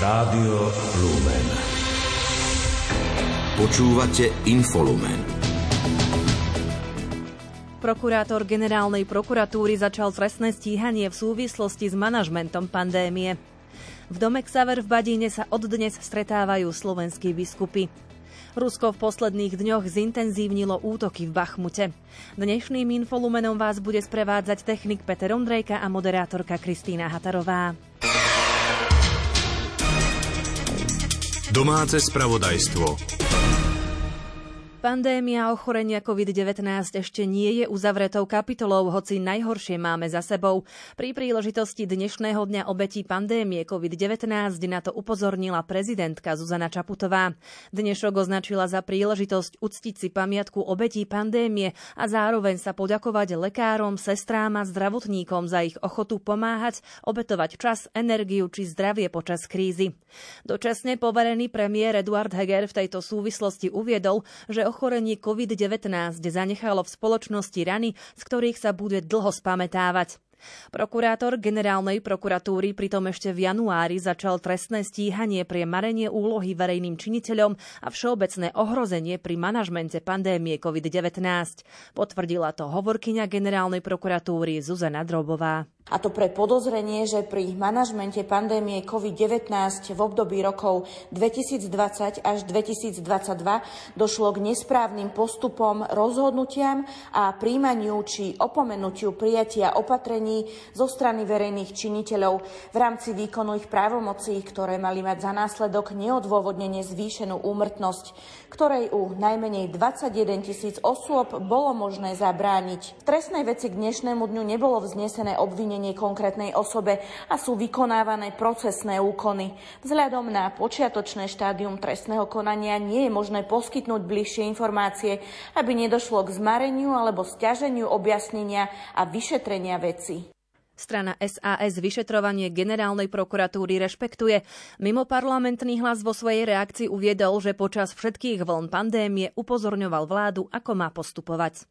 Rádio Lumen. Počúvate Infolumen. Prokurátor generálnej prokuratúry začal trestné stíhanie v súvislosti s manažmentom pandémie. V dome Xaver v Badíne sa od dnes stretávajú slovenskí biskupy. Rusko v posledných dňoch zintenzívnilo útoky v Bachmute. Dnešným infolumenom vás bude sprevádzať technik Peter Ondrejka a moderátorka Kristýna Hatarová. Domáce spravodajstvo. Pandémia ochorenia COVID-19 ešte nie je uzavretou kapitolou, hoci najhoršie máme za sebou. Pri príležitosti dnešného dňa obetí pandémie COVID-19 na to upozornila prezidentka Zuzana Čaputová. Dnešok označila za príležitosť uctiť si pamiatku obetí pandémie a zároveň sa poďakovať lekárom, sestrám a zdravotníkom za ich ochotu pomáhať, obetovať čas, energiu či zdravie počas krízy. Dočasne poverený premiér Eduard Heger v tejto súvislosti uviedol, že ochorenie COVID-19 zanechalo v spoločnosti rany, z ktorých sa bude dlho spametávať. Prokurátor generálnej prokuratúry pritom ešte v januári začal trestné stíhanie pre marenie úlohy verejným činiteľom a všeobecné ohrozenie pri manažmente pandémie COVID-19. Potvrdila to hovorkyňa generálnej prokuratúry Zuzana Drobová a to pre podozrenie, že pri manažmente pandémie COVID-19 v období rokov 2020 až 2022 došlo k nesprávnym postupom, rozhodnutiam a príjmaniu či opomenutiu prijatia opatrení zo strany verejných činiteľov v rámci výkonu ich právomocí, ktoré mali mať za následok neodôvodnenie zvýšenú úmrtnosť, ktorej u najmenej 21 tisíc osôb bolo možné zabrániť. V trestnej veci k dnešnému dňu nebolo vznesené obvinenie odmenenie konkrétnej osobe a sú vykonávané procesné úkony. Vzhľadom na počiatočné štádium trestného konania nie je možné poskytnúť bližšie informácie, aby nedošlo k zmareniu alebo stiaženiu objasnenia a vyšetrenia veci. Strana SAS vyšetrovanie generálnej prokuratúry rešpektuje. Mimo parlamentný hlas vo svojej reakcii uviedol, že počas všetkých vln pandémie upozorňoval vládu, ako má postupovať.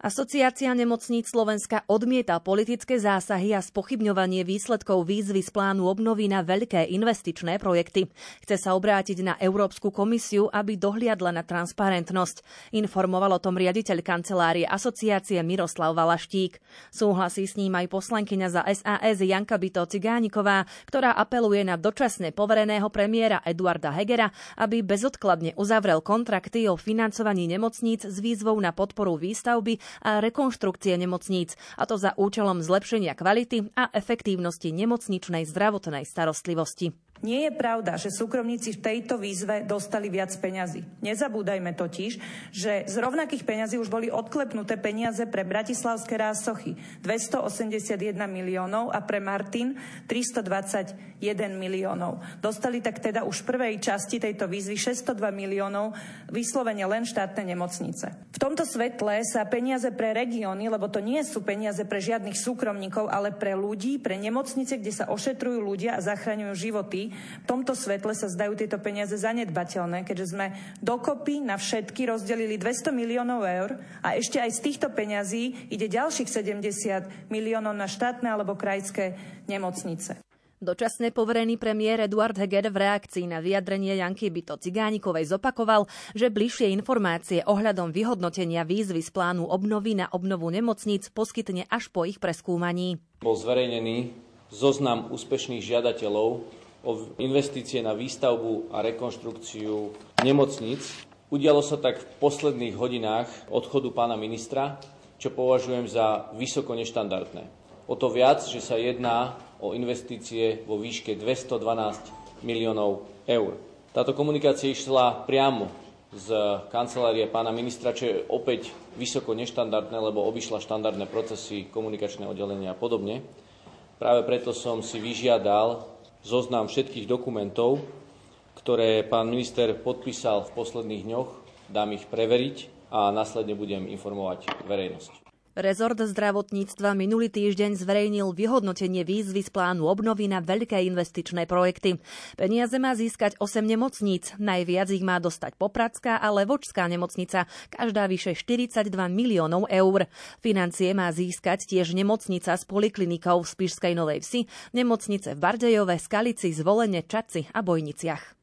Asociácia nemocníc Slovenska odmieta politické zásahy a spochybňovanie výsledkov výzvy z plánu obnovy na veľké investičné projekty. Chce sa obrátiť na Európsku komisiu, aby dohliadla na transparentnosť. Informoval o tom riaditeľ kancelárie asociácie Miroslav Valaštík. Súhlasí s ním aj poslankyňa za SAS Janka Bito Cigániková, ktorá apeluje na dočasne povereného premiéra Eduarda Hegera, aby bezodkladne uzavrel kontrakty o financovaní nemocníc s výzvou na podporu výstavby a rekonštrukcie nemocníc, a to za účelom zlepšenia kvality a efektívnosti nemocničnej zdravotnej starostlivosti. Nie je pravda, že súkromníci v tejto výzve dostali viac peňazí. Nezabúdajme totiž, že z rovnakých peňazí už boli odklepnuté peniaze pre bratislavské rásochy 281 miliónov a pre Martin 321 miliónov. Dostali tak teda už v prvej časti tejto výzvy 602 miliónov vyslovene len štátne nemocnice. V tomto svetle sa peniaze pre regióny, lebo to nie sú peniaze pre žiadnych súkromníkov, ale pre ľudí, pre nemocnice, kde sa ošetrujú ľudia a zachraňujú životy, v tomto svetle sa zdajú tieto peniaze zanedbateľné, keďže sme dokopy na všetky rozdelili 200 miliónov eur a ešte aj z týchto peňazí ide ďalších 70 miliónov na štátne alebo krajské nemocnice. Dočasne poverený premiér Eduard Heger v reakcii na vyjadrenie Janky Byto Cigánikovej zopakoval, že bližšie informácie ohľadom vyhodnotenia výzvy z plánu obnovy na obnovu nemocníc poskytne až po ich preskúmaní. Bol zverejnený zoznam úspešných žiadateľov o investície na výstavbu a rekonštrukciu nemocnic. Udialo sa tak v posledných hodinách odchodu pána ministra, čo považujem za vysoko neštandardné. O to viac, že sa jedná o investície vo výške 212 miliónov eur. Táto komunikácia išla priamo z kancelárie pána ministra, čo je opäť vysoko neštandardné, lebo obišla štandardné procesy, komunikačné oddelenia a podobne. Práve preto som si vyžiadal zoznam všetkých dokumentov, ktoré pán minister podpísal v posledných dňoch, dám ich preveriť a následne budem informovať verejnosť. Rezort zdravotníctva minulý týždeň zverejnil vyhodnotenie výzvy z plánu obnovy na veľké investičné projekty. Peniaze má získať 8 nemocníc, najviac ich má dostať Popradská a Levočská nemocnica, každá vyše 42 miliónov eur. Financie má získať tiež nemocnica s poliklinikou v Spišskej Novej Vsi, nemocnice v Bardejove, Skalici, Zvolene, Čaci a Bojniciach.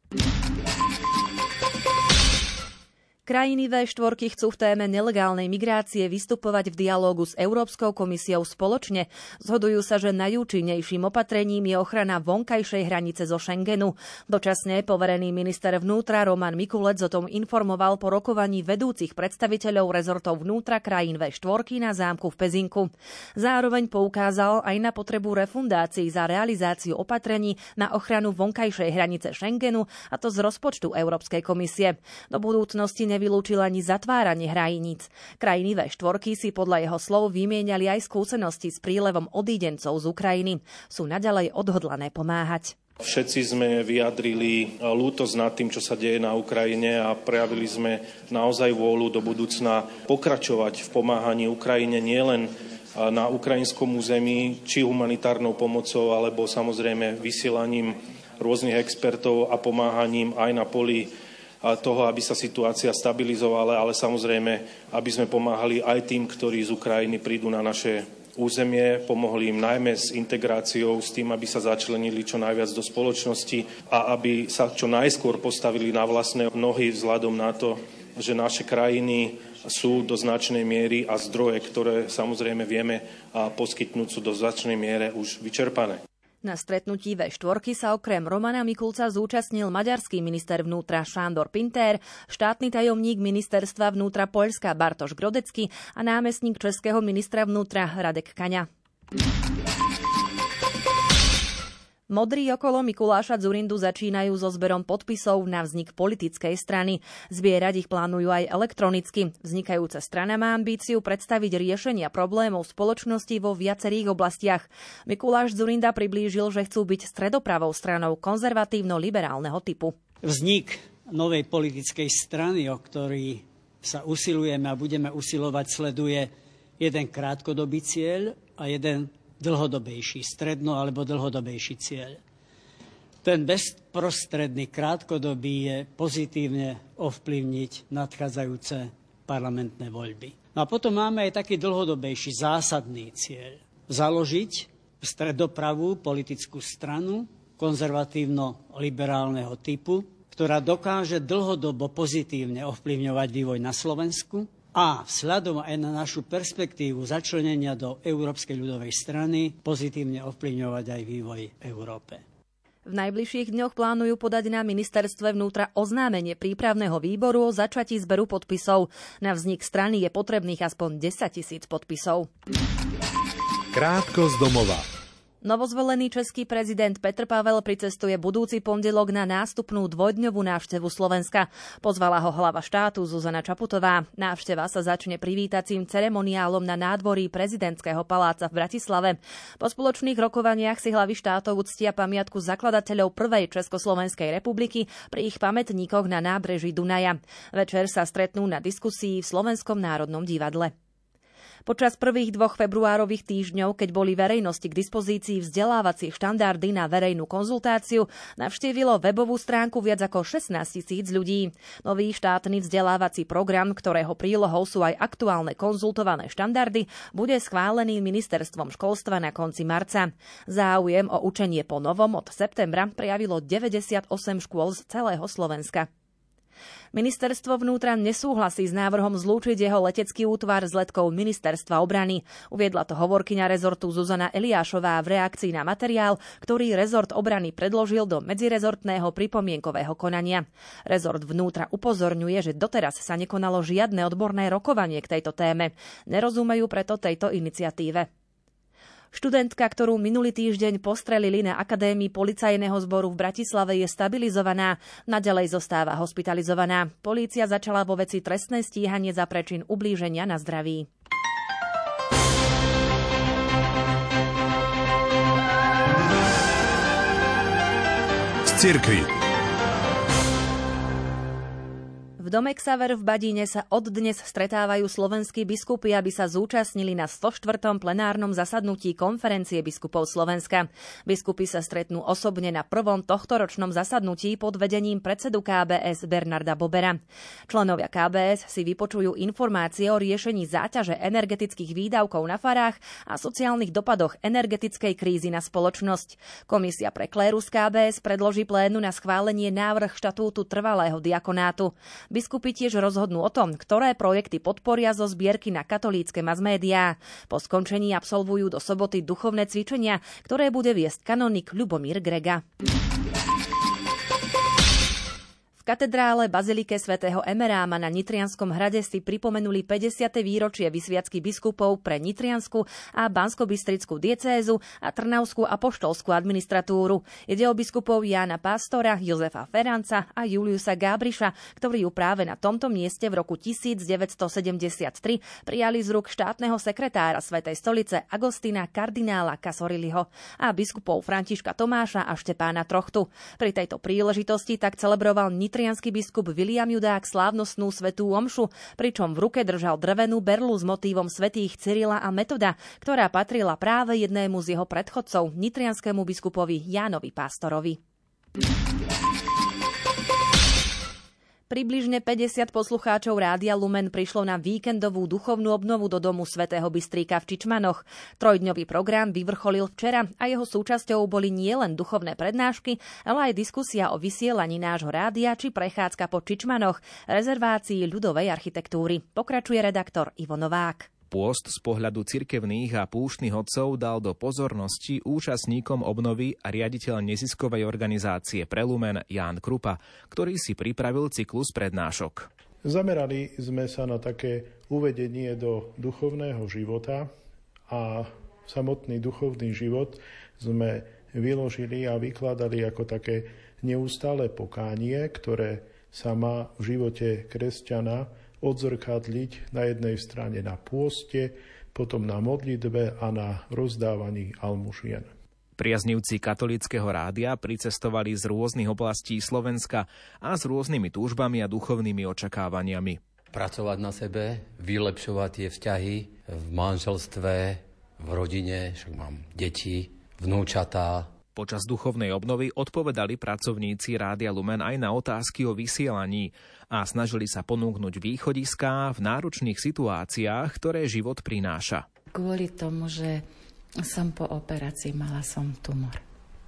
Krajiny V4 chcú v téme nelegálnej migrácie vystupovať v dialógu s Európskou komisiou spoločne. Zhodujú sa, že najúčinnejším opatrením je ochrana vonkajšej hranice zo Schengenu. Dočasne poverený minister vnútra Roman Mikulec o tom informoval po rokovaní vedúcich predstaviteľov rezortov vnútra krajín V4 na zámku v Pezinku. Zároveň poukázal aj na potrebu refundácií za realizáciu opatrení na ochranu vonkajšej hranice Schengenu, a to z rozpočtu Európskej komisie. Do budúcnosti nevylúčil ani zatváranie hrajíc. Krajiny V4 si podľa jeho slov vymieniali aj skúsenosti s prílevom odídencov z Ukrajiny. Sú naďalej odhodlané pomáhať. Všetci sme vyjadrili lútosť nad tým, čo sa deje na Ukrajine a prejavili sme naozaj vôľu do budúcna pokračovať v pomáhaní Ukrajine nielen na ukrajinskom území, či humanitárnou pomocou, alebo samozrejme vysielaním rôznych expertov a pomáhaním aj na poli toho, aby sa situácia stabilizovala, ale samozrejme, aby sme pomáhali aj tým, ktorí z Ukrajiny prídu na naše územie, pomohli im najmä s integráciou, s tým, aby sa začlenili čo najviac do spoločnosti a aby sa čo najskôr postavili na vlastné nohy vzhľadom na to, že naše krajiny sú do značnej miery a zdroje, ktoré samozrejme vieme poskytnúť, sú do značnej miere už vyčerpané. Na stretnutí V4 sa okrem Romana Mikulca zúčastnil maďarský minister vnútra Šándor Pinter, štátny tajomník ministerstva vnútra Poľska Bartoš Grodecky a námestník českého ministra vnútra Radek Kaňa. Modrí okolo Mikuláša Zurindu začínajú so zberom podpisov na vznik politickej strany. Zbierať ich plánujú aj elektronicky. Vznikajúca strana má ambíciu predstaviť riešenia problémov spoločnosti vo viacerých oblastiach. Mikuláš Zurinda priblížil, že chcú byť stredopravou stranou konzervatívno-liberálneho typu. Vznik novej politickej strany, o ktorý sa usilujeme a budeme usilovať, sleduje jeden krátkodobý cieľ a jeden dlhodobejší, stredno alebo dlhodobejší cieľ. Ten bezprostredný krátkodobý je pozitívne ovplyvniť nadchádzajúce parlamentné voľby. No a potom máme aj taký dlhodobejší zásadný cieľ. Založiť stredopravú politickú stranu konzervatívno-liberálneho typu, ktorá dokáže dlhodobo pozitívne ovplyvňovať vývoj na Slovensku a vzhľadom aj na našu perspektívu začlenenia do Európskej ľudovej strany pozitívne ovplyvňovať aj vývoj v Európe. V najbližších dňoch plánujú podať na ministerstve vnútra oznámenie prípravného výboru o začatí zberu podpisov. Na vznik strany je potrebných aspoň 10 tisíc podpisov. Krátko z domova. Novozvolený český prezident Petr Pavel pricestuje budúci pondelok na nástupnú dvojdňovú návštevu Slovenska. Pozvala ho hlava štátu Zuzana Čaputová. Návšteva sa začne privítacím ceremoniálom na nádvorí prezidentského paláca v Bratislave. Po spoločných rokovaniach si hlavy štátov uctia pamiatku zakladateľov prvej Československej republiky pri ich pamätníkoch na nábreží Dunaja. Večer sa stretnú na diskusii v Slovenskom národnom divadle. Počas prvých dvoch februárových týždňov, keď boli verejnosti k dispozícii vzdelávacie štandardy na verejnú konzultáciu, navštívilo webovú stránku viac ako 16 tisíc ľudí. Nový štátny vzdelávací program, ktorého prílohou sú aj aktuálne konzultované štandardy, bude schválený ministerstvom školstva na konci marca. Záujem o učenie po novom od septembra prejavilo 98 škôl z celého Slovenska. Ministerstvo vnútra nesúhlasí s návrhom zlúčiť jeho letecký útvar s letkou Ministerstva obrany. Uviedla to hovorkyňa rezortu Zuzana Eliášová v reakcii na materiál, ktorý rezort obrany predložil do medzirezortného pripomienkového konania. Rezort vnútra upozorňuje, že doteraz sa nekonalo žiadne odborné rokovanie k tejto téme. Nerozumejú preto tejto iniciatíve. Študentka, ktorú minulý týždeň postrelili na Akadémii policajného zboru v Bratislave, je stabilizovaná. Naďalej zostáva hospitalizovaná. Polícia začala vo veci trestné stíhanie za prečin ublíženia na zdraví. Cirkvi. V dome Xaver v Badíne sa od dnes stretávajú slovenskí biskupy, aby sa zúčastnili na 104. plenárnom zasadnutí konferencie biskupov Slovenska. Biskupy sa stretnú osobne na prvom tohtoročnom zasadnutí pod vedením predsedu KBS Bernarda Bobera. Členovia KBS si vypočujú informácie o riešení záťaže energetických výdavkov na farách a sociálnych dopadoch energetickej krízy na spoločnosť. Komisia pre klérus KBS predloží plénu na schválenie návrh štatútu trvalého diakonátu. Biskupy tiež rozhodnú o tom, ktoré projekty podporia zo zbierky na katolícke masmédiá. Po skončení absolvujú do soboty duchovné cvičenia, ktoré bude viesť kanonik Ľubomír Grega katedrále Bazilike svätého Emeráma na Nitrianskom hrade si pripomenuli 50. výročie vysviacky biskupov pre Nitriansku a Banskobystrickú diecézu a Trnavskú apoštolskú administratúru. Ide o biskupov Jána Pastora, Jozefa Feranca a Juliusa Gábriša, ktorí ju práve na tomto mieste v roku 1973 prijali z rúk štátneho sekretára Svetej stolice Agostina kardinála Kasoriliho a biskupov Františka Tomáša a Štepána Trochtu. Pri tejto príležitosti tak celebroval Nitr nitrianský biskup William Judák slávnostnú svetú omšu, pričom v ruke držal drevenú berlu s motívom svetých Cyrila a Metoda, ktorá patrila práve jednému z jeho predchodcov, nitrianskému biskupovi Jánovi Pástorovi. Približne 50 poslucháčov Rádia Lumen prišlo na víkendovú duchovnú obnovu do domu svätého Bystríka v Čičmanoch. Trojdňový program vyvrcholil včera a jeho súčasťou boli nielen duchovné prednášky, ale aj diskusia o vysielaní nášho rádia či prechádzka po Čičmanoch, rezervácii ľudovej architektúry. Pokračuje redaktor Ivo Novák. Pôst z pohľadu cirkevných a púštnych odcov dal do pozornosti účastníkom obnovy a riaditeľ neziskovej organizácie Prelumen Ján Krupa, ktorý si pripravil cyklus prednášok. Zamerali sme sa na také uvedenie do duchovného života a samotný duchovný život sme vyložili a vykladali ako také neustále pokánie, ktoré sa má v živote kresťana odzrkadliť na jednej strane na pôste, potom na modlitbe a na rozdávaní almužien. Priaznivci katolického rádia pricestovali z rôznych oblastí Slovenska a s rôznymi túžbami a duchovnými očakávaniami. Pracovať na sebe, vylepšovať tie vzťahy v manželstve, v rodine, však mám deti, vnúčatá, Počas duchovnej obnovy odpovedali pracovníci Rádia Lumen aj na otázky o vysielaní a snažili sa ponúknuť východiská v náročných situáciách, ktoré život prináša. Kvôli tomu, že som po operácii, mala som tumor.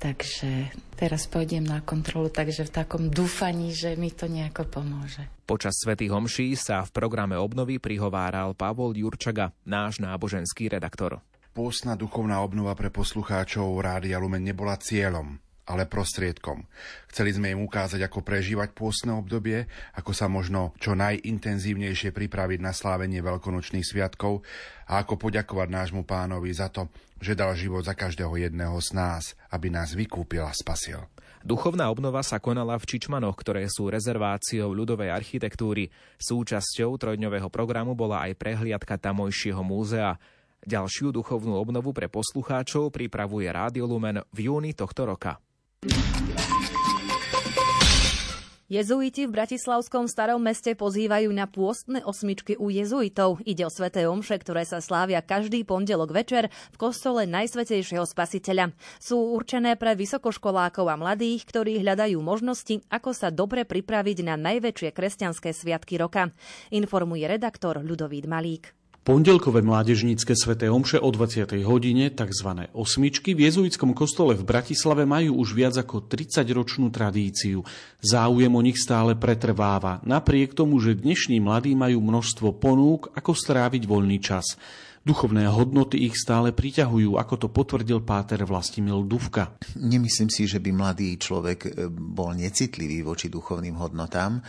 Takže teraz pôjdem na kontrolu, takže v takom dúfaní, že mi to nejako pomôže. Počas svätých homší sa v programe obnovy prihováral Pavol Jurčaga, náš náboženský redaktor. Pôstna duchovná obnova pre poslucháčov Rádia Lumen nebola cieľom, ale prostriedkom. Chceli sme im ukázať, ako prežívať pôstne obdobie, ako sa možno čo najintenzívnejšie pripraviť na slávenie veľkonočných sviatkov a ako poďakovať nášmu pánovi za to, že dal život za každého jedného z nás, aby nás vykúpil a spasil. Duchovná obnova sa konala v Čičmanoch, ktoré sú rezerváciou ľudovej architektúry. Súčasťou trojdňového programu bola aj prehliadka tamojšieho múzea. Ďalšiu duchovnú obnovu pre poslucháčov pripravuje Rádio Lumen v júni tohto roka. Jezuiti v Bratislavskom starom meste pozývajú na pôstne osmičky u jezuitov. Ide o sveté omše, ktoré sa slávia každý pondelok večer v kostole Najsvetejšieho spasiteľa. Sú určené pre vysokoškolákov a mladých, ktorí hľadajú možnosti, ako sa dobre pripraviť na najväčšie kresťanské sviatky roka. Informuje redaktor Ľudovít Malík. Pondelkové mládežnícke sveté omše o 20. hodine, tzv. osmičky, v jezuitskom kostole v Bratislave majú už viac ako 30-ročnú tradíciu. Záujem o nich stále pretrváva, napriek tomu, že dnešní mladí majú množstvo ponúk, ako stráviť voľný čas. Duchovné hodnoty ich stále priťahujú, ako to potvrdil páter Vlastimil Duvka. Nemyslím si, že by mladý človek e, bol necitlivý voči duchovným hodnotám. E,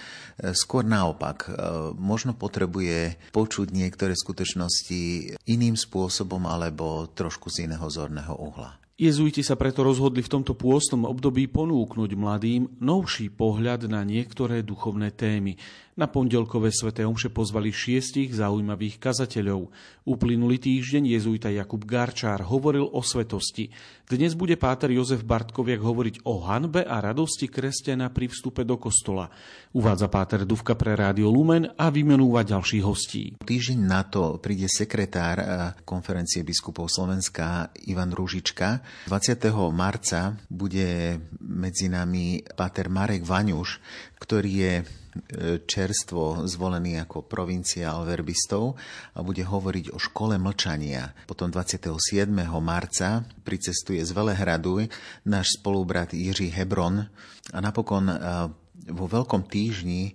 skôr naopak, e, možno potrebuje počuť niektoré skutočnosti iným spôsobom alebo trošku z iného zorného uhla. Jezuiti sa preto rozhodli v tomto pôstnom období ponúknuť mladým novší pohľad na niektoré duchovné témy. Na pondelkové sveté omše pozvali šiestich zaujímavých kazateľov. Uplynulý týždeň jezuita Jakub Garčár hovoril o svetosti. Dnes bude páter Jozef Bartkoviak hovoriť o hanbe a radosti kresťana pri vstupe do kostola. Uvádza páter Duvka pre Rádio Lumen a vymenúva ďalších hostí. Týždeň na to príde sekretár eh, konferencie biskupov Slovenska Ivan Ružička. 20. marca bude medzi nami páter Marek Vaňuš, ktorý je čerstvo zvolený ako provinciál verbistov a bude hovoriť o škole mlčania. Potom 27. marca pricestuje z Velehradu náš spolubrat Jiří Hebron a napokon vo Veľkom týždni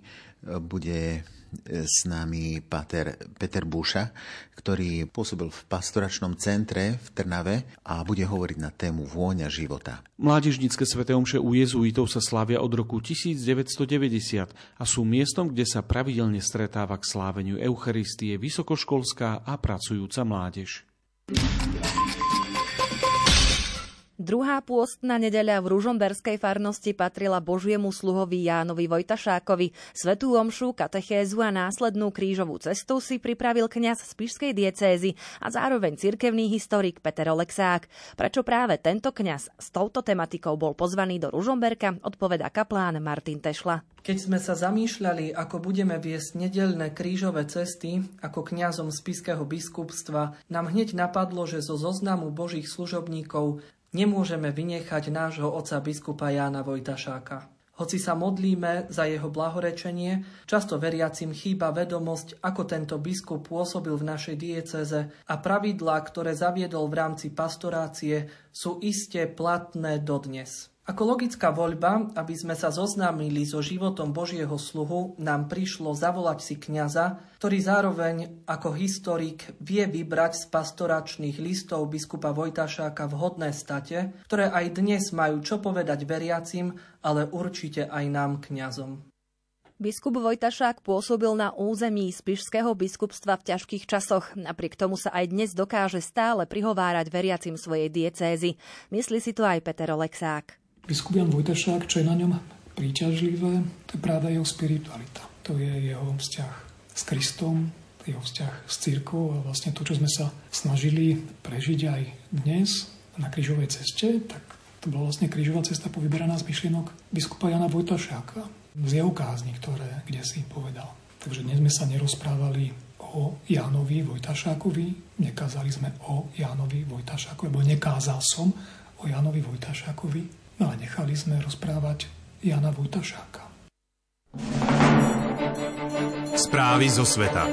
bude s nami Pater Peter Búša, ktorý pôsobil v pastoračnom centre v Trnave a bude hovoriť na tému vôňa života. Mládežnícke sveté omše u jezuitov sa slávia od roku 1990 a sú miestom, kde sa pravidelne stretáva k sláveniu Eucharistie vysokoškolská a pracujúca mládež. Druhá pôstna nedeľa v Ružomberskej farnosti patrila Božiemu sluhovi Jánovi Vojtašákovi. Svetú omšu, katechézu a následnú krížovú cestu si pripravil kňaz z Pišskej diecézy a zároveň cirkevný historik Peter Olexák. Prečo práve tento kňaz s touto tematikou bol pozvaný do Ružomberka, odpoveda kaplán Martin Tešla. Keď sme sa zamýšľali, ako budeme viesť nedelné krížové cesty ako kňazom z Piského biskupstva, nám hneď napadlo, že zo zoznamu božích služobníkov nemôžeme vynechať nášho oca biskupa Jána Vojtašáka. Hoci sa modlíme za jeho blahorečenie, často veriacim chýba vedomosť, ako tento biskup pôsobil v našej dieceze a pravidlá, ktoré zaviedol v rámci pastorácie, sú iste platné dodnes. Ako logická voľba, aby sme sa zoznámili so životom Božieho sluhu, nám prišlo zavolať si kňaza, ktorý zároveň ako historik vie vybrať z pastoračných listov biskupa Vojtašáka vhodné state, ktoré aj dnes majú čo povedať veriacim, ale určite aj nám kňazom. Biskup Vojtašák pôsobil na území Spišského biskupstva v ťažkých časoch. Napriek tomu sa aj dnes dokáže stále prihovárať veriacim svojej diecézy. Myslí si to aj Peter Olexák. Biskup Jan Vojtašák, čo je na ňom príťažlivé, to je práve jeho spiritualita. To je jeho vzťah s Kristom, jeho vzťah s církou a vlastne to, čo sme sa snažili prežiť aj dnes na krížovej ceste, tak to bola vlastne krížová cesta povyberaná z myšlienok biskupa Jana Vojtašáka z jeho kázni, ktoré kde si povedal. Takže dnes sme sa nerozprávali o Jánovi Vojtašákovi, nekázali sme o Jánovi Vojtašákovi, lebo nekázal som o Jánovi Vojtašákovi, No a nechali sme rozprávať Jana Vojtašáka. Správy zo sveta.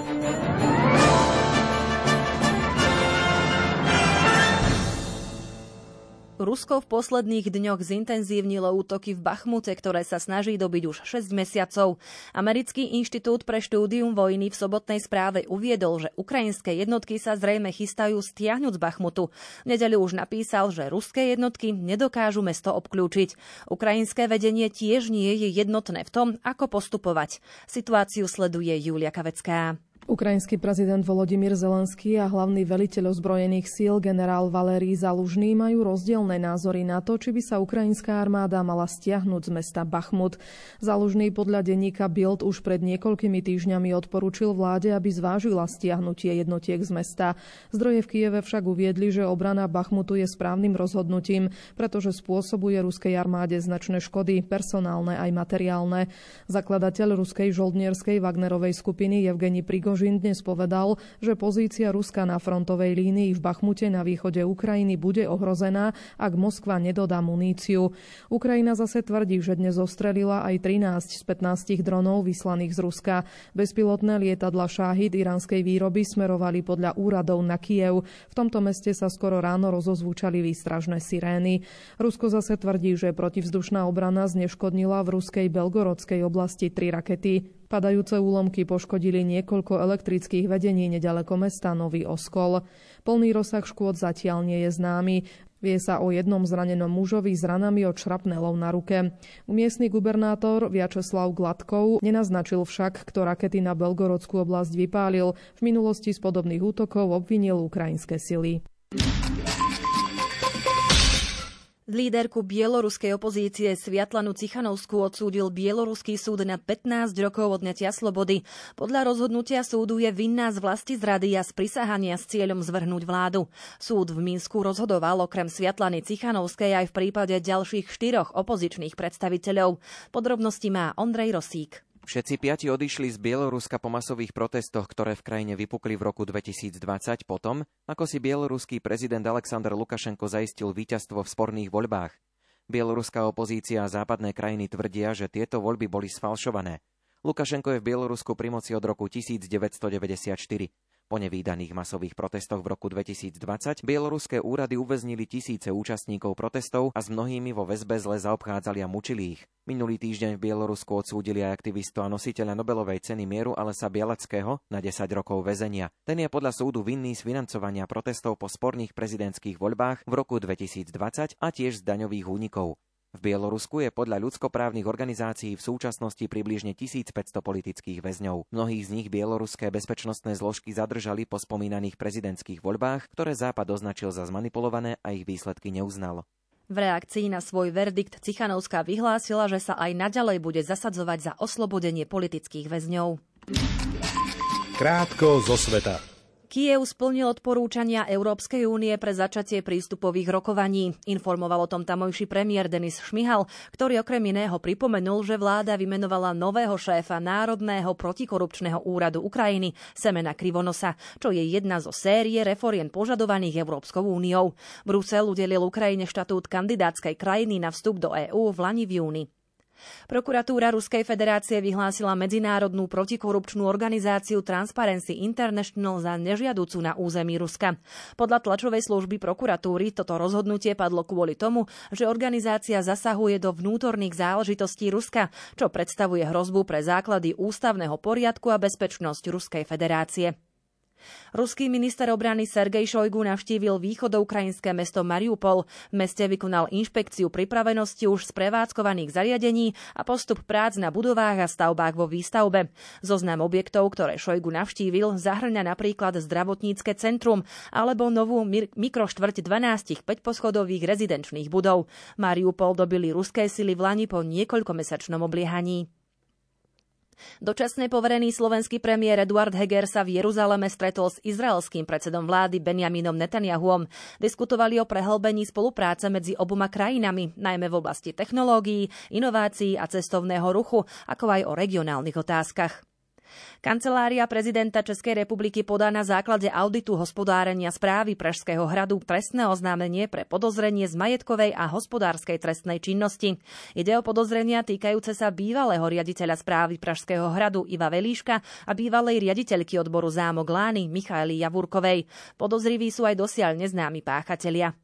Rusko v posledných dňoch zintenzívnilo útoky v Bachmute, ktoré sa snaží dobiť už 6 mesiacov. Americký inštitút pre štúdium vojny v sobotnej správe uviedol, že ukrajinské jednotky sa zrejme chystajú stiahnuť z Bachmutu. V nedeľu už napísal, že ruské jednotky nedokážu mesto obklúčiť. Ukrajinské vedenie tiež nie je jednotné v tom, ako postupovať. Situáciu sleduje Julia Kavecká. Ukrajinský prezident Volodymyr Zelenský a hlavný veliteľ ozbrojených síl generál Valerý Zalužný majú rozdielne názory na to, či by sa ukrajinská armáda mala stiahnuť z mesta Bachmut. Zalužný podľa denníka Bild už pred niekoľkými týždňami odporúčil vláde, aby zvážila stiahnutie jednotiek z mesta. Zdroje v Kieve však uviedli, že obrana Bachmutu je správnym rozhodnutím, pretože spôsobuje ruskej armáde značné škody, personálne aj materiálne. Zakladateľ ruskej žoldnierskej Wagnerovej skupiny Evgeni Prigo Prigožin dnes povedal, že pozícia Ruska na frontovej línii v Bachmute na východe Ukrajiny bude ohrozená, ak Moskva nedodá muníciu. Ukrajina zase tvrdí, že dnes ostrelila aj 13 z 15 dronov vyslaných z Ruska. Bezpilotné lietadla Šáhid iránskej výroby smerovali podľa úradov na Kiev. V tomto meste sa skoro ráno rozozvúčali výstražné sirény. Rusko zase tvrdí, že protivzdušná obrana zneškodnila v ruskej Belgorodskej oblasti tri rakety. Padajúce úlomky poškodili niekoľko elektrických vedení nedaleko mesta Nový Oskol. Plný rozsah škôd zatiaľ nie je známy. Vie sa o jednom zranenom mužovi s ranami od šrapnelov na ruke. Miestny gubernátor Viačeslav Gladkov nenaznačil však, kto rakety na Belgorodskú oblasť vypálil. V minulosti z podobných útokov obvinil ukrajinské sily. Líderku bieloruskej opozície Sviatlanu Cichanovskú odsúdil bieloruský súd na 15 rokov odňatia slobody. Podľa rozhodnutia súdu je vinná z vlasti zrady a z prisahania s cieľom zvrhnúť vládu. Súd v Minsku rozhodoval okrem Sviatlany Cichanovskej aj v prípade ďalších štyroch opozičných predstaviteľov. Podrobnosti má Ondrej Rosík. Všetci piati odišli z Bieloruska po masových protestoch, ktoré v krajine vypukli v roku 2020 potom, ako si bieloruský prezident Aleksandr Lukašenko zaistil víťazstvo v sporných voľbách. Bieloruská opozícia a západné krajiny tvrdia, že tieto voľby boli sfalšované. Lukašenko je v Bielorusku pri moci od roku 1994. Po nevýdaných masových protestoch v roku 2020 bieloruské úrady uväznili tisíce účastníkov protestov a s mnohými vo väzbe zle zaobchádzali a mučili ich. Minulý týždeň v Bielorusku odsúdili aj aktivistu a nositeľa Nobelovej ceny mieru Alesa Bieleckého na 10 rokov väzenia. Ten je podľa súdu vinný z financovania protestov po sporných prezidentských voľbách v roku 2020 a tiež z daňových únikov. V Bielorusku je podľa ľudskoprávnych organizácií v súčasnosti približne 1500 politických väzňov. Mnohých z nich bieloruské bezpečnostné zložky zadržali po spomínaných prezidentských voľbách, ktoré Západ označil za zmanipulované a ich výsledky neuznal. V reakcii na svoj verdikt Cichanovská vyhlásila, že sa aj naďalej bude zasadzovať za oslobodenie politických väzňov. Krátko zo sveta. Kiev splnil odporúčania Európskej únie pre začatie prístupových rokovaní. Informoval o tom tamojší premiér Denis Šmihal, ktorý okrem iného pripomenul, že vláda vymenovala nového šéfa Národného protikorupčného úradu Ukrajiny, Semena Krivonosa, čo je jedna zo série reforien požadovaných Európskou úniou. Brusel udelil Ukrajine štatút kandidátskej krajiny na vstup do EÚ v Lani v júni. Prokuratúra Ruskej federácie vyhlásila medzinárodnú protikorupčnú organizáciu Transparency International za nežiaducu na území Ruska. Podľa tlačovej služby prokuratúry toto rozhodnutie padlo kvôli tomu, že organizácia zasahuje do vnútorných záležitostí Ruska, čo predstavuje hrozbu pre základy ústavného poriadku a bezpečnosť Ruskej federácie. Ruský minister obrany Sergej Šojgu navštívil východoukrajinské mesto Mariupol. V meste vykonal inšpekciu pripravenosti už z prevádzkovaných zariadení a postup prác na budovách a stavbách vo výstavbe. Zoznam objektov, ktoré Šojgu navštívil, zahrňa napríklad zdravotnícke centrum alebo novú mikroštvrť 12 5-poschodových rezidenčných budov. Mariupol dobili ruské sily v Lani po niekoľkomesačnom obliehaní. Dočasne poverený slovenský premiér Eduard Heger sa v Jeruzaleme stretol s izraelským predsedom vlády Benjaminom Netanyahuom. Diskutovali o prehlbení spolupráce medzi oboma krajinami, najmä v oblasti technológií, inovácií a cestovného ruchu, ako aj o regionálnych otázkach. Kancelária prezidenta Českej republiky podá na základe auditu hospodárenia správy Pražského hradu trestné oznámenie pre podozrenie z majetkovej a hospodárskej trestnej činnosti. Ide o podozrenia týkajúce sa bývalého riaditeľa správy Pražského hradu Iva Velíška a bývalej riaditeľky odboru Zámok Lány Michaely Javurkovej. Podozriví sú aj dosiaľ neznámi páchatelia.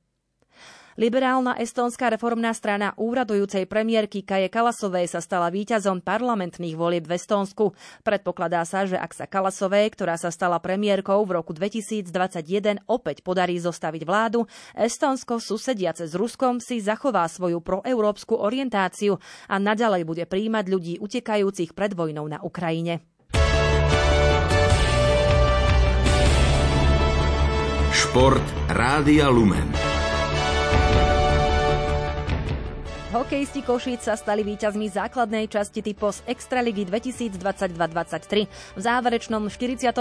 Liberálna estónska reformná strana úradujúcej premiérky Kaje Kalasovej sa stala víťazom parlamentných volieb v Estónsku. Predpokladá sa, že ak sa Kalasovej, ktorá sa stala premiérkou v roku 2021, opäť podarí zostaviť vládu, Estónsko susediace s Ruskom si zachová svoju proeurópsku orientáciu a naďalej bude príjmať ľudí utekajúcich pred vojnou na Ukrajine. Šport Rádia Lumen. Hokejisti Košíc sa stali víťazmi základnej časti typos Extraligy 2022-23. V záverečnom 44.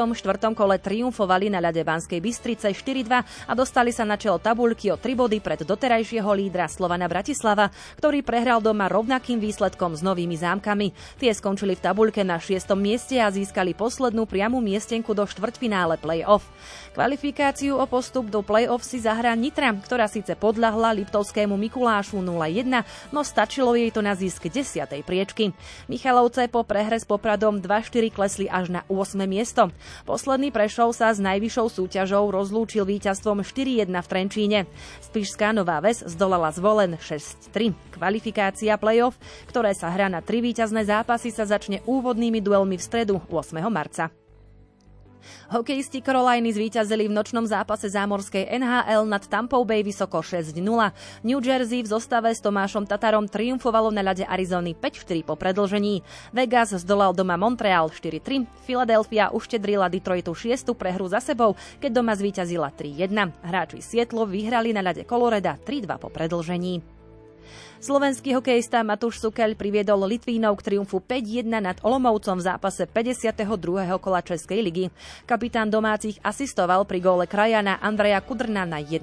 kole triumfovali na ľade Banskej Bystrice 4-2 a dostali sa na čelo tabulky o 3 body pred doterajšieho lídra Slovana Bratislava, ktorý prehral doma rovnakým výsledkom s novými zámkami. Tie skončili v tabulke na 6. mieste a získali poslednú priamu miestenku do štvrťfinále play-off. Kvalifikáciu o postup do play-off si zahrá Nitra, ktorá síce podľahla Liptovskému Mikulášu 0-1, no stačilo jej to na zisk 10. priečky. Michalovce po prehre s Popradom 2-4 klesli až na 8. miesto. Posledný Prešov sa s najvyššou súťažou rozlúčil víťazstvom 4-1 v Trenčíne. Spišská Nová Ves zdolala zvolen 6-3. Kvalifikácia play-off, ktoré sa hrá na tri víťazné zápasy, sa začne úvodnými duelmi v stredu 8. marca. Hokejisti Caroliny zvíťazili v nočnom zápase zámorskej NHL nad Tampou Bay vysoko 6-0. New Jersey v zostave s Tomášom Tatarom triumfovalo na ľade Arizony 5-4 po predlžení. Vegas zdolal doma Montreal 4-3. Philadelphia uštedrila Detroitu 6. prehru za sebou, keď doma zvíťazila 3-1. Hráči Sietlo vyhrali na ľade Coloreda 3-2 po predlžení. Slovenský hokejista Matúš Sukeľ priviedol Litvínov k triumfu 5-1 nad Olomovcom v zápase 52. kola Českej ligy. Kapitán domácich asistoval pri góle krajana Andreja Kudrna na 1-0.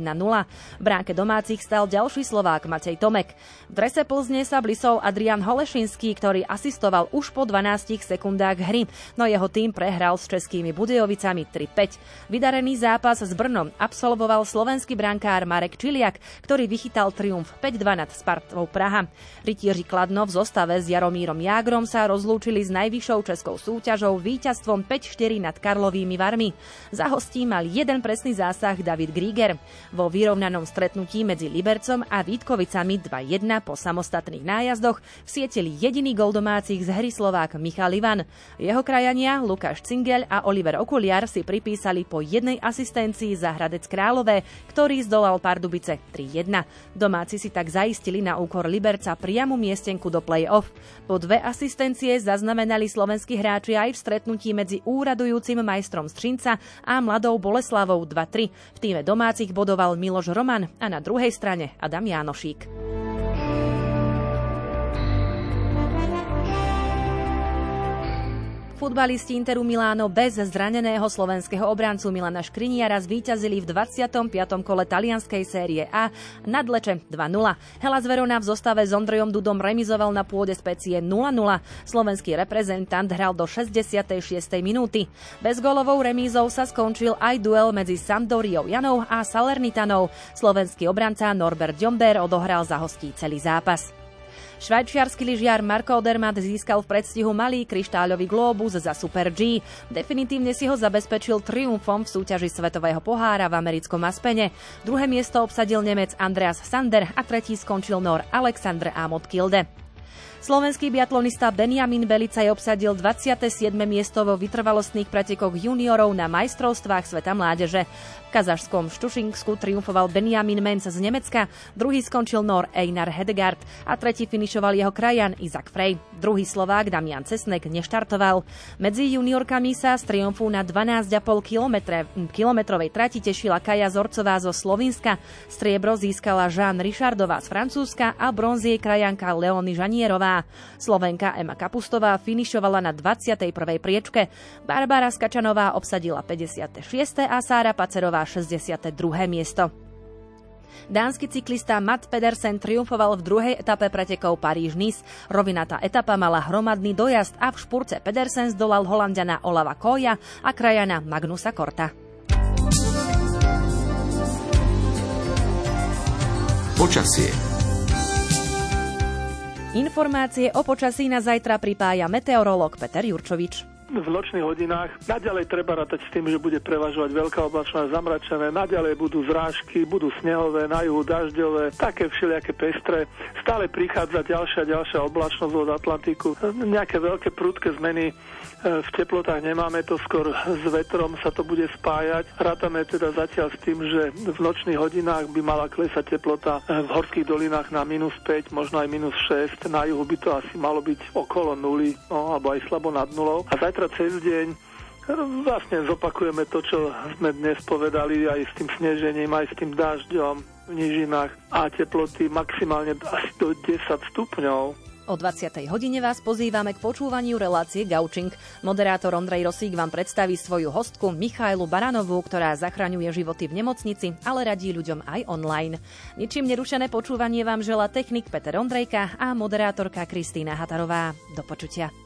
V bránke domácich stal ďalší Slovák Matej Tomek. V drese Plzne sa blisol Adrian Holešinský, ktorý asistoval už po 12 sekundách hry, no jeho tým prehral s českými Budejovicami 3-5. Vydarený zápas s Brnom absolvoval slovenský brankár Marek Čiliak, ktorý vychytal triumf 5-2 nad Spartou Slovou Praha. Rytieři Kladno v zostave s Jaromírom Jágrom sa rozlúčili s najvyššou českou súťažou víťazstvom 5-4 nad Karlovými Varmi. Za hostí mal jeden presný zásah David Grieger. Vo vyrovnanom stretnutí medzi Libercom a Vítkovicami 2-1 po samostatných nájazdoch vsietili jediný gol domácich z hry Slovák Michal Ivan. Jeho krajania Lukáš Cingel a Oliver Okuliar si pripísali po jednej asistencii za Hradec Králové, ktorý zdolal Pardubice 3-1. Domáci si tak zaistili na úkor úkor Liberca priamu miestenku do play-off. Po dve asistencie zaznamenali slovenskí hráči aj v stretnutí medzi úradujúcim majstrom Střinca a mladou Boleslavou 2-3. V týme domácich bodoval Miloš Roman a na druhej strane Adam Jánošík. Futbalisti Interu Miláno bez zraneného slovenského obrancu Milana Škriniara zvíťazili v 25. kole talianskej série A nad Leče 2-0. Hela Verona v zostave s Ondrejom Dudom remizoval na pôde specie 0-0. Slovenský reprezentant hral do 66. minúty. Bez golovou remízou sa skončil aj duel medzi Sampdoriou Janou a Salernitanou. Slovenský obranca Norbert Ďomber odohral za hostí celý zápas. Švajčiarsky lyžiar Marko Odermatt získal v predstihu malý kryštáľový glóbus za Super G. Definitívne si ho zabezpečil triumfom v súťaži Svetového pohára v americkom Aspene. Druhé miesto obsadil Nemec Andreas Sander a tretí skončil Nor Alexander Amot Kilde. Slovenský biatlonista Benjamin Belicaj obsadil 27. miesto vo vytrvalostných pretekoch juniorov na majstrovstvách sveta mládeže. V kazašskom Štušinsku triumfoval Benjamin Menz z Nemecka, druhý skončil Nor Einar Hedegaard a tretí finišoval jeho krajan Izak Frey. Druhý Slovák Damian Cesnek neštartoval. Medzi juniorkami sa z triumfu na 12,5 km, kilometrovej trati tešila Kaja Zorcová zo Slovenska. Striebro získala Jean Richardová z Francúzska a bronzie krajanka Leony Žanierová. Slovenka Ema Kapustová finišovala na 21. priečke. Barbara Skačanová obsadila 56. a Sára Pacerová 62. miesto. Dánsky cyklista Matt Pedersen triumfoval v druhej etape pretekov Paríž-Nice. Rovinatá etapa mala hromadný dojazd a v špurce Pedersen zdolal holandiana Olava Koja a krajana Magnusa Korta. Počasie Informácie o počasí na zajtra pripája meteorológ Peter Jurčovič v nočných hodinách. Naďalej treba rátať s tým, že bude prevažovať veľká oblačnosť zamračené, naďalej budú zrážky, budú snehové, na juhu dažďové, také všelijaké pestre. Stále prichádza ďalšia ďalšia oblačnosť od Atlantiku. Nejaké veľké prudké zmeny e, v teplotách nemáme, to skôr s vetrom sa to bude spájať. Rátame teda zatiaľ s tým, že v nočných hodinách by mala klesať teplota e, v horských dolinách na minus 5, možno aj minus 6. Na juhu by to asi malo byť okolo nuly, no, alebo aj slabo nad nulou. A zajtra cez deň vlastne zopakujeme to, čo sme dnes povedali aj s tým snežením, aj s tým dažďom v nížinách a teploty maximálne asi do 10 stupňov. O 20. hodine vás pozývame k počúvaniu relácie Gaučing. Moderátor Ondrej Rosík vám predstaví svoju hostku Michailu Baranovú, ktorá zachraňuje životy v nemocnici, ale radí ľuďom aj online. Ničím nerušené počúvanie vám žela technik Peter Ondrejka a moderátorka Kristýna Hatarová. Do počutia.